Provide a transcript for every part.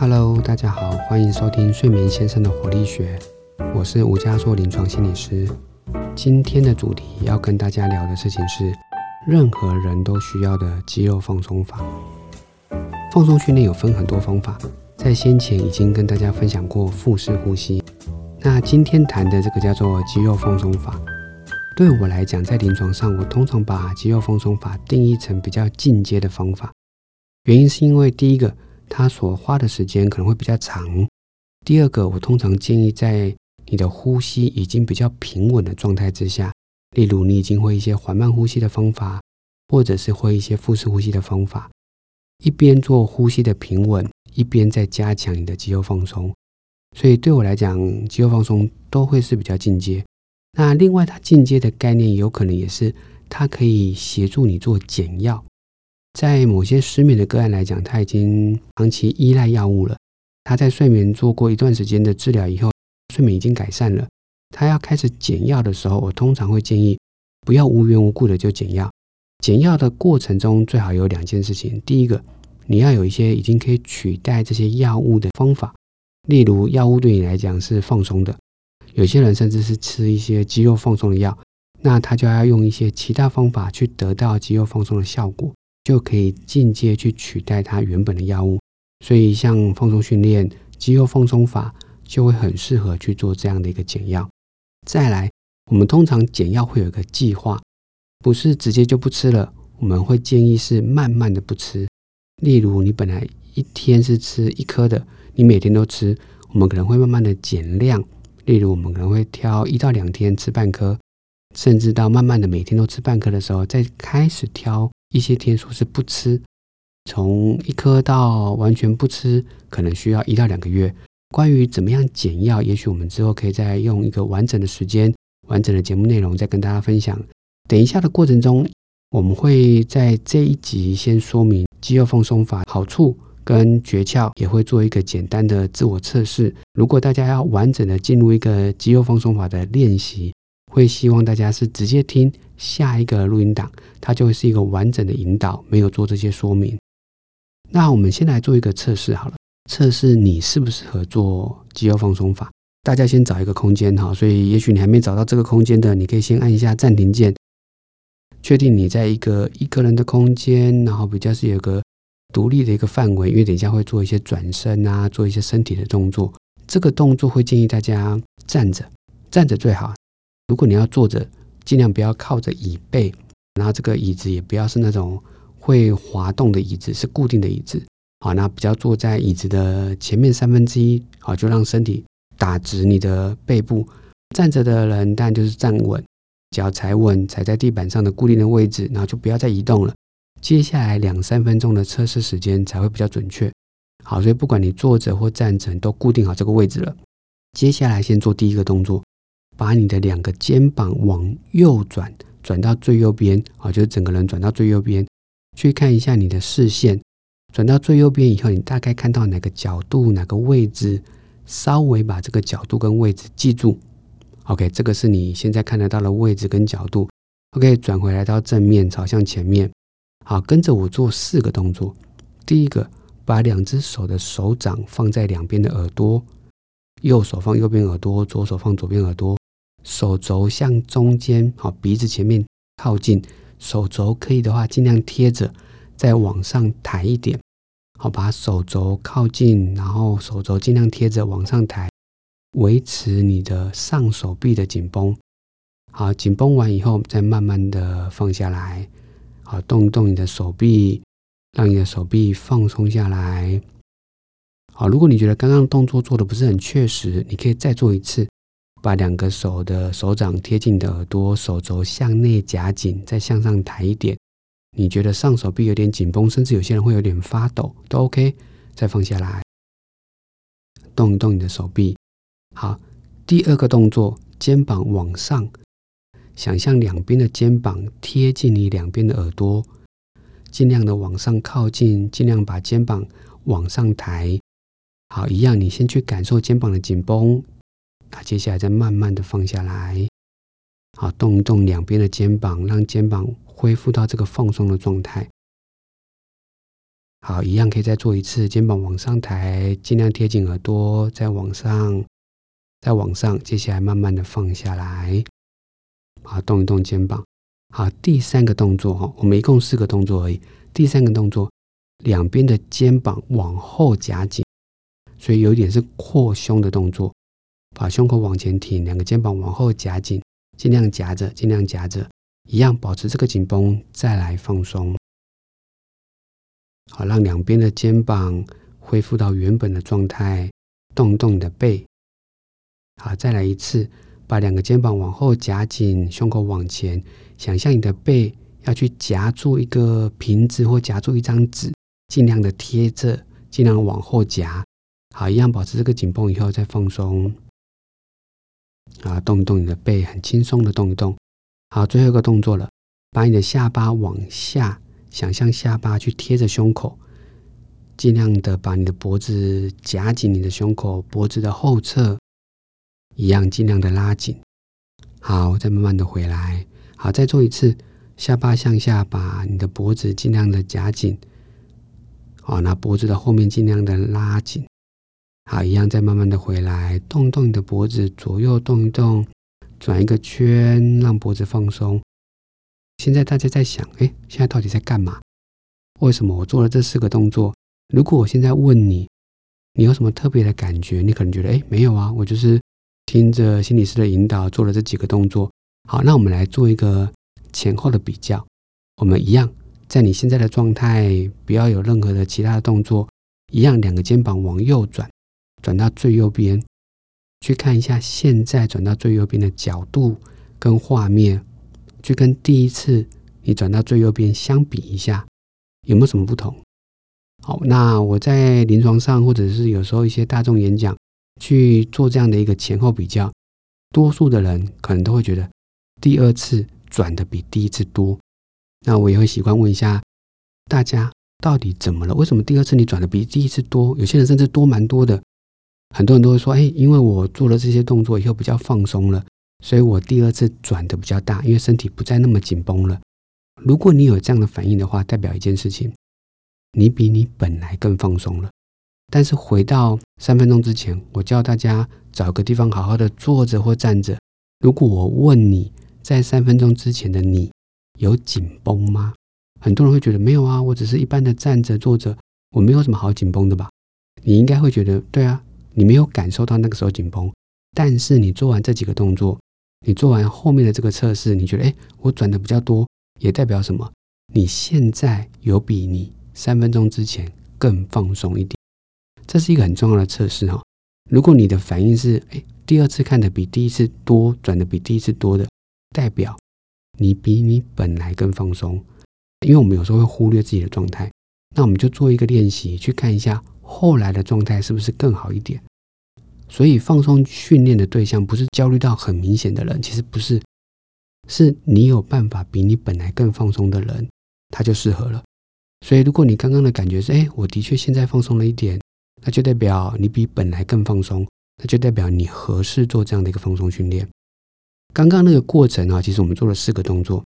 Hello，大家好，欢迎收听睡眠先生的活力学，我是吴家硕临床心理师。今天的主题要跟大家聊的事情是，任何人都需要的肌肉放松法。放松训练有分很多方法，在先前已经跟大家分享过腹式呼吸。那今天谈的这个叫做肌肉放松法。对我来讲，在临床上，我通常把肌肉放松法定义成比较进阶的方法。原因是因为第一个，它所花的时间可能会比较长；第二个，我通常建议在你的呼吸已经比较平稳的状态之下，例如你已经会一些缓慢呼吸的方法，或者是会一些腹式呼吸的方法，一边做呼吸的平稳，一边在加强你的肌肉放松。所以对我来讲，肌肉放松都会是比较进阶。那另外，它进阶的概念有可能也是它可以协助你做减药。在某些失眠的个案来讲，他已经长期依赖药物了。他在睡眠做过一段时间的治疗以后，睡眠已经改善了。他要开始减药的时候，我通常会建议不要无缘无故的就减药。减药的过程中，最好有两件事情：第一个，你要有一些已经可以取代这些药物的方法，例如药物对你来讲是放松的。有些人甚至是吃一些肌肉放松的药，那他就要用一些其他方法去得到肌肉放松的效果，就可以进阶去取代它原本的药物。所以，像放松训练、肌肉放松法就会很适合去做这样的一个减药。再来，我们通常减药会有一个计划，不是直接就不吃了，我们会建议是慢慢的不吃。例如，你本来一天是吃一颗的，你每天都吃，我们可能会慢慢的减量。例如，我们可能会挑一到两天吃半颗，甚至到慢慢的每天都吃半颗的时候，再开始挑一些天数是不吃。从一颗到完全不吃，可能需要一到两个月。关于怎么样减药，也许我们之后可以再用一个完整的时间、完整的节目内容再跟大家分享。等一下的过程中，我们会在这一集先说明肌肉放松法好处。跟诀窍也会做一个简单的自我测试。如果大家要完整的进入一个肌肉放松法的练习，会希望大家是直接听下一个录音档，它就会是一个完整的引导，没有做这些说明。那我们先来做一个测试好了，测试你适不适合做肌肉放松法。大家先找一个空间哈，所以也许你还没找到这个空间的，你可以先按一下暂停键，确定你在一个一个人的空间，然后比较是有个。独立的一个范围，因为等一下会做一些转身啊，做一些身体的动作。这个动作会建议大家站着，站着最好。如果你要坐着，尽量不要靠着椅背，然后这个椅子也不要是那种会滑动的椅子，是固定的椅子。好，那比较坐在椅子的前面三分之一，好，就让身体打直你的背部。站着的人当然就是站稳，脚踩稳，踩在地板上的固定的位置，然后就不要再移动了。接下来两三分钟的测试时间才会比较准确。好，所以不管你坐着或站着，都固定好这个位置了。接下来先做第一个动作，把你的两个肩膀往右转，转到最右边。啊，就是整个人转到最右边，去看一下你的视线。转到最右边以后，你大概看到哪个角度、哪个位置，稍微把这个角度跟位置记住。OK，这个是你现在看得到的位置跟角度。OK，转回来到正面，朝向前面。好，跟着我做四个动作。第一个，把两只手的手掌放在两边的耳朵，右手放右边耳朵，左手放左边耳朵，手肘向中间，好，鼻子前面靠近，手肘可以的话尽量贴着，再往上抬一点。好，把手肘靠近，然后手肘尽量贴着往上抬，维持你的上手臂的紧绷。好，紧绷完以后，再慢慢的放下来。好，动一动你的手臂，让你的手臂放松下来。好，如果你觉得刚刚动作做的不是很确实，你可以再做一次，把两个手的手掌贴近你的耳朵，手肘向内夹紧，再向上抬一点。你觉得上手臂有点紧绷，甚至有些人会有点发抖，都 OK。再放下来，动一动你的手臂。好，第二个动作，肩膀往上。想象两边的肩膀贴近你两边的耳朵，尽量的往上靠近，尽量把肩膀往上抬。好，一样，你先去感受肩膀的紧绷，那接下来再慢慢的放下来。好，动一动两边的肩膀，让肩膀恢复到这个放松的状态。好，一样可以再做一次，肩膀往上抬，尽量贴紧耳朵，再往上，再往上，接下来慢慢的放下来，好，动一动肩膀。好，第三个动作哈，我们一共四个动作而已。第三个动作，两边的肩膀往后夹紧，所以有一点是扩胸的动作，把胸口往前挺，两个肩膀往后夹紧，尽量夹着，尽量夹着，一样保持这个紧绷，再来放松。好，让两边的肩膀恢复到原本的状态，动动你的背。好，再来一次，把两个肩膀往后夹紧，胸口往前，想象你的背要去夹住一个瓶子或夹住一张纸，尽量的贴着，尽量往后夹。好，一样保持这个紧绷以后再放松。啊，动一动你的背，很轻松的动一动。好，最后一个动作了，把你的下巴往下。想象下巴去贴着胸口，尽量的把你的脖子夹紧，你的胸口脖子的后侧一样尽量的拉紧。好，再慢慢的回来。好，再做一次，下巴向下，把你的脖子尽量的夹紧。好，那脖子的后面尽量的拉紧。好，一样再慢慢的回来，动动你的脖子，左右动一动，转一个圈，让脖子放松。现在大家在想，哎，现在到底在干嘛？为什么我做了这四个动作？如果我现在问你，你有什么特别的感觉？你可能觉得，哎，没有啊，我就是听着心理师的引导做了这几个动作。好，那我们来做一个前后的比较。我们一样，在你现在的状态，不要有任何的其他的动作，一样，两个肩膀往右转，转到最右边，去看一下现在转到最右边的角度跟画面。去跟第一次你转到最右边相比一下，有没有什么不同？好，那我在临床上或者是有时候一些大众演讲去做这样的一个前后比较，多数的人可能都会觉得第二次转的比第一次多。那我也会习惯问一下大家，到底怎么了？为什么第二次你转的比第一次多？有些人甚至多蛮多的，很多人都会说：“哎，因为我做了这些动作以后比较放松了。”所以我第二次转的比较大，因为身体不再那么紧绷了。如果你有这样的反应的话，代表一件事情，你比你本来更放松了。但是回到三分钟之前，我教大家找个地方好好的坐着或站着。如果我问你在三分钟之前的你有紧绷吗？很多人会觉得没有啊，我只是一般的站着坐着，我没有什么好紧绷的吧？你应该会觉得对啊，你没有感受到那个时候紧绷，但是你做完这几个动作。你做完后面的这个测试，你觉得哎，我转的比较多，也代表什么？你现在有比你三分钟之前更放松一点，这是一个很重要的测试哈。如果你的反应是哎，第二次看的比第一次多，转的比第一次多的，代表你比你本来更放松。因为我们有时候会忽略自己的状态，那我们就做一个练习，去看一下后来的状态是不是更好一点。所以放松训练的对象不是焦虑到很明显的人，其实不是，是你有办法比你本来更放松的人，他就适合了。所以如果你刚刚的感觉是，哎，我的确现在放松了一点，那就代表你比本来更放松，那就代表你合适做这样的一个放松训练。刚刚那个过程啊，其实我们做了四个动作，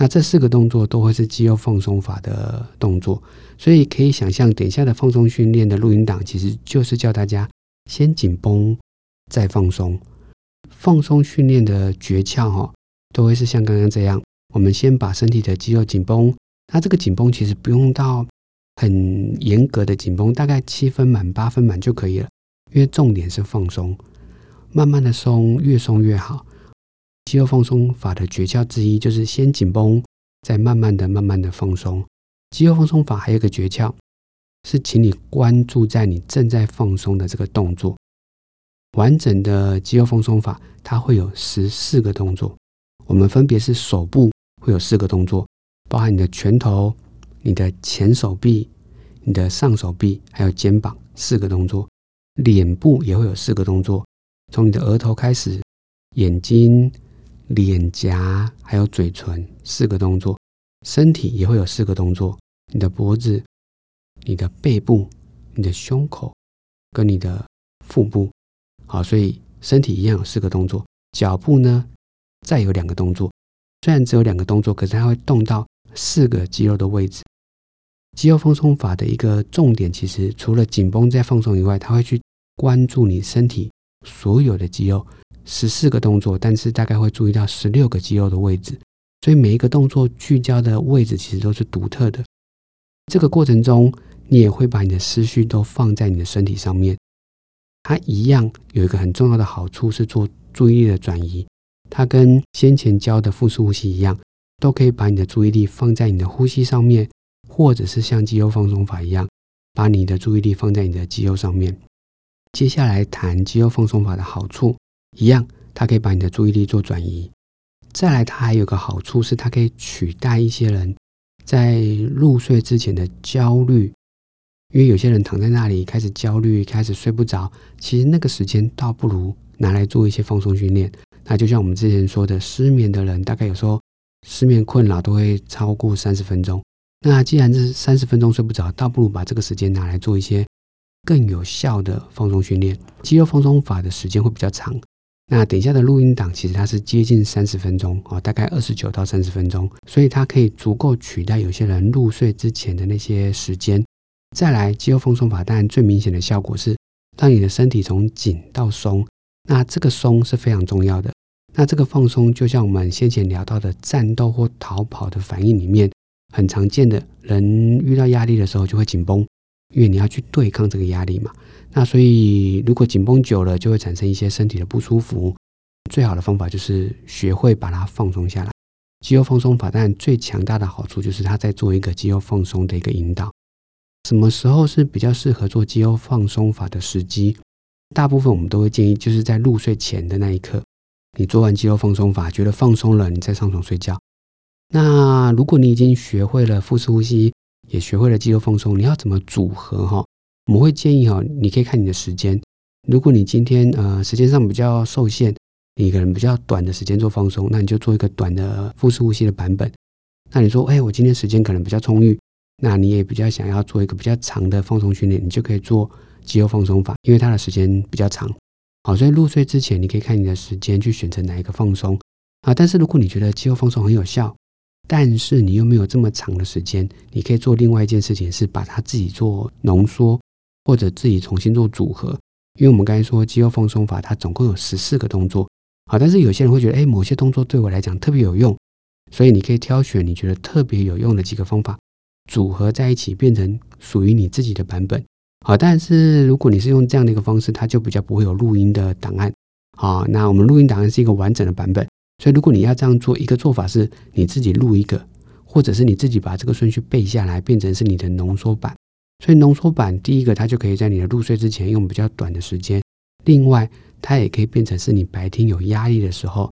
那这四个动作都会是肌肉放松法的动作，所以可以想象，等一下的放松训练的录音档，其实就是教大家。先紧绷，再放松。放松训练的诀窍哈，都会是像刚刚这样。我们先把身体的肌肉紧绷，那这个紧绷其实不用到很严格的紧绷，大概七分满、八分满就可以了。因为重点是放松，慢慢的松，越松越好。肌肉放松法的诀窍之一就是先紧绷，再慢慢的、慢慢的放松。肌肉放松法还有一个诀窍。是，请你关注在你正在放松的这个动作。完整的肌肉放松法，它会有十四个动作。我们分别是手部会有四个动作，包含你的拳头、你的前手臂、你的上手臂，还有肩膀四个动作。脸部也会有四个动作，从你的额头开始，眼睛、脸颊还有嘴唇四个动作。身体也会有四个动作，你的脖子。你的背部、你的胸口跟你的腹部，好，所以身体一样有四个动作。脚步呢，再有两个动作，虽然只有两个动作，可是它会动到四个肌肉的位置。肌肉放松法的一个重点，其实除了紧绷在放松以外，它会去关注你身体所有的肌肉，十四个动作，但是大概会注意到十六个肌肉的位置，所以每一个动作聚焦的位置其实都是独特的。这个过程中，你也会把你的思绪都放在你的身体上面，它一样有一个很重要的好处是做注意力的转移，它跟先前教的腹式呼吸一样，都可以把你的注意力放在你的呼吸上面。或者是像肌肉放松法一样，把你的注意力放在你的肌肉上面。接下来谈肌肉放松法的好处，一样，它可以把你的注意力做转移。再来，它还有个好处是，它可以取代一些人在入睡之前的焦虑。因为有些人躺在那里开始焦虑，开始睡不着，其实那个时间倒不如拿来做一些放松训练。那就像我们之前说的，失眠的人大概有时候失眠困扰都会超过三十分钟。那既然是三十分钟睡不着，倒不如把这个时间拿来做一些更有效的放松训练。肌肉放松法的时间会比较长。那等下的录音档其实它是接近三十分钟啊，大概二十九到三十分钟，所以它可以足够取代有些人入睡之前的那些时间。再来，肌肉放松法当然最明显的效果是让你的身体从紧到松。那这个松是非常重要的。那这个放松就像我们先前聊到的战斗或逃跑的反应里面。很常见的人遇到压力的时候就会紧绷，因为你要去对抗这个压力嘛。那所以如果紧绷久了，就会产生一些身体的不舒服。最好的方法就是学会把它放松下来。肌肉放松法，当然最强大的好处就是它在做一个肌肉放松的一个引导。什么时候是比较适合做肌肉放松法的时机？大部分我们都会建议就是在入睡前的那一刻，你做完肌肉放松法，觉得放松了，你再上床睡觉。那如果你已经学会了腹式呼吸，也学会了肌肉放松，你要怎么组合哈？我们会建议哈，你可以看你的时间。如果你今天呃时间上比较受限，你可能比较短的时间做放松，那你就做一个短的腹式呼吸的版本。那你说，哎，我今天时间可能比较充裕，那你也比较想要做一个比较长的放松训练，你就可以做肌肉放松法，因为它的时间比较长。好，所以入睡之前，你可以看你的时间去选择哪一个放松啊。但是如果你觉得肌肉放松很有效，但是你又没有这么长的时间，你可以做另外一件事情，是把它自己做浓缩，或者自己重新做组合。因为我们刚才说肌肉放松法，它总共有十四个动作，好，但是有些人会觉得，哎，某些动作对我来讲特别有用，所以你可以挑选你觉得特别有用的几个方法，组合在一起，变成属于你自己的版本。好，但是如果你是用这样的一个方式，它就比较不会有录音的档案。好，那我们录音档案是一个完整的版本。所以，如果你要这样做，一个做法是你自己录一个，或者是你自己把这个顺序背下来，变成是你的浓缩版。所以，浓缩版第一个，它就可以在你的入睡之前用比较短的时间；另外，它也可以变成是你白天有压力的时候，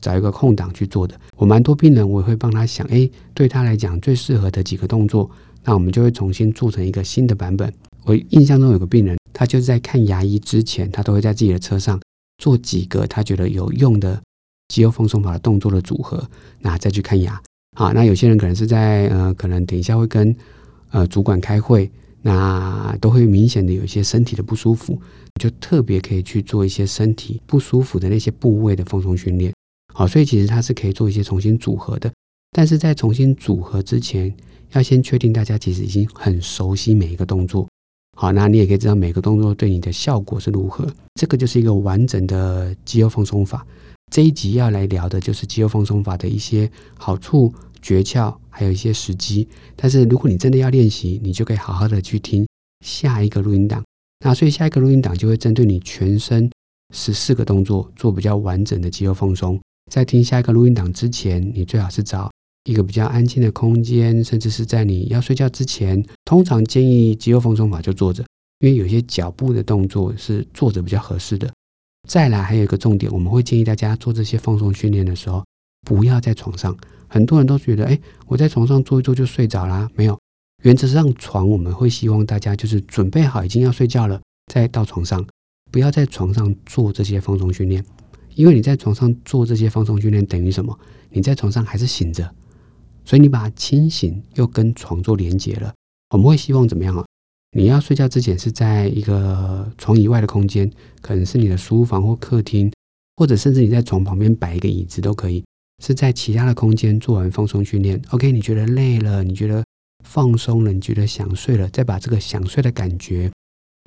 找一个空档去做的。我蛮多病人，我也会帮他想，哎，对他来讲最适合的几个动作，那我们就会重新做成一个新的版本。我印象中有个病人，他就是在看牙医之前，他都会在自己的车上做几个他觉得有用的。肌肉放松法的动作的组合，那再去看牙。好，那有些人可能是在呃，可能等一下会跟呃主管开会，那都会明显的有一些身体的不舒服，就特别可以去做一些身体不舒服的那些部位的放松训练。好，所以其实它是可以做一些重新组合的。但是在重新组合之前，要先确定大家其实已经很熟悉每一个动作。好，那你也可以知道每个动作对你的效果是如何。这个就是一个完整的肌肉放松法。这一集要来聊的就是肌肉放松法的一些好处、诀窍，还有一些时机。但是如果你真的要练习，你就可以好好的去听下一个录音档。那所以下一个录音档就会针对你全身十四个动作做比较完整的肌肉放松。在听下一个录音档之前，你最好是找一个比较安静的空间，甚至是在你要睡觉之前。通常建议肌肉放松法就坐着，因为有些脚步的动作是坐着比较合适的。再来，还有一个重点，我们会建议大家做这些放松训练的时候，不要在床上。很多人都觉得，哎，我在床上坐一坐就睡着啦。没有，原则上床我们会希望大家就是准备好已经要睡觉了，再到床上，不要在床上做这些放松训练。因为你在床上做这些放松训练，等于什么？你在床上还是醒着，所以你把清醒又跟床做连接了。我们会希望怎么样啊？你要睡觉之前是在一个床以外的空间，可能是你的书房或客厅，或者甚至你在床旁边摆一个椅子都可以。是在其他的空间做完放松训练。OK，你觉得累了，你觉得放松了，你觉得想睡了，再把这个想睡的感觉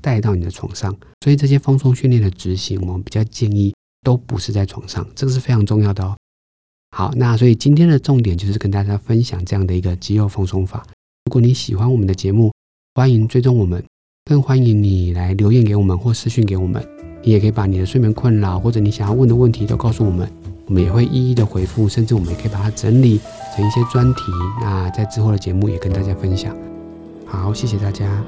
带到你的床上。所以这些放松训练的执行，我们比较建议都不是在床上，这个是非常重要的哦。好，那所以今天的重点就是跟大家分享这样的一个肌肉放松法。如果你喜欢我们的节目，欢迎追踪我们，更欢迎你来留言给我们或私讯给我们。你也可以把你的睡眠困扰或者你想要问的问题都告诉我们，我们也会一一的回复，甚至我们也可以把它整理成一些专题。那在之后的节目也跟大家分享。好，谢谢大家。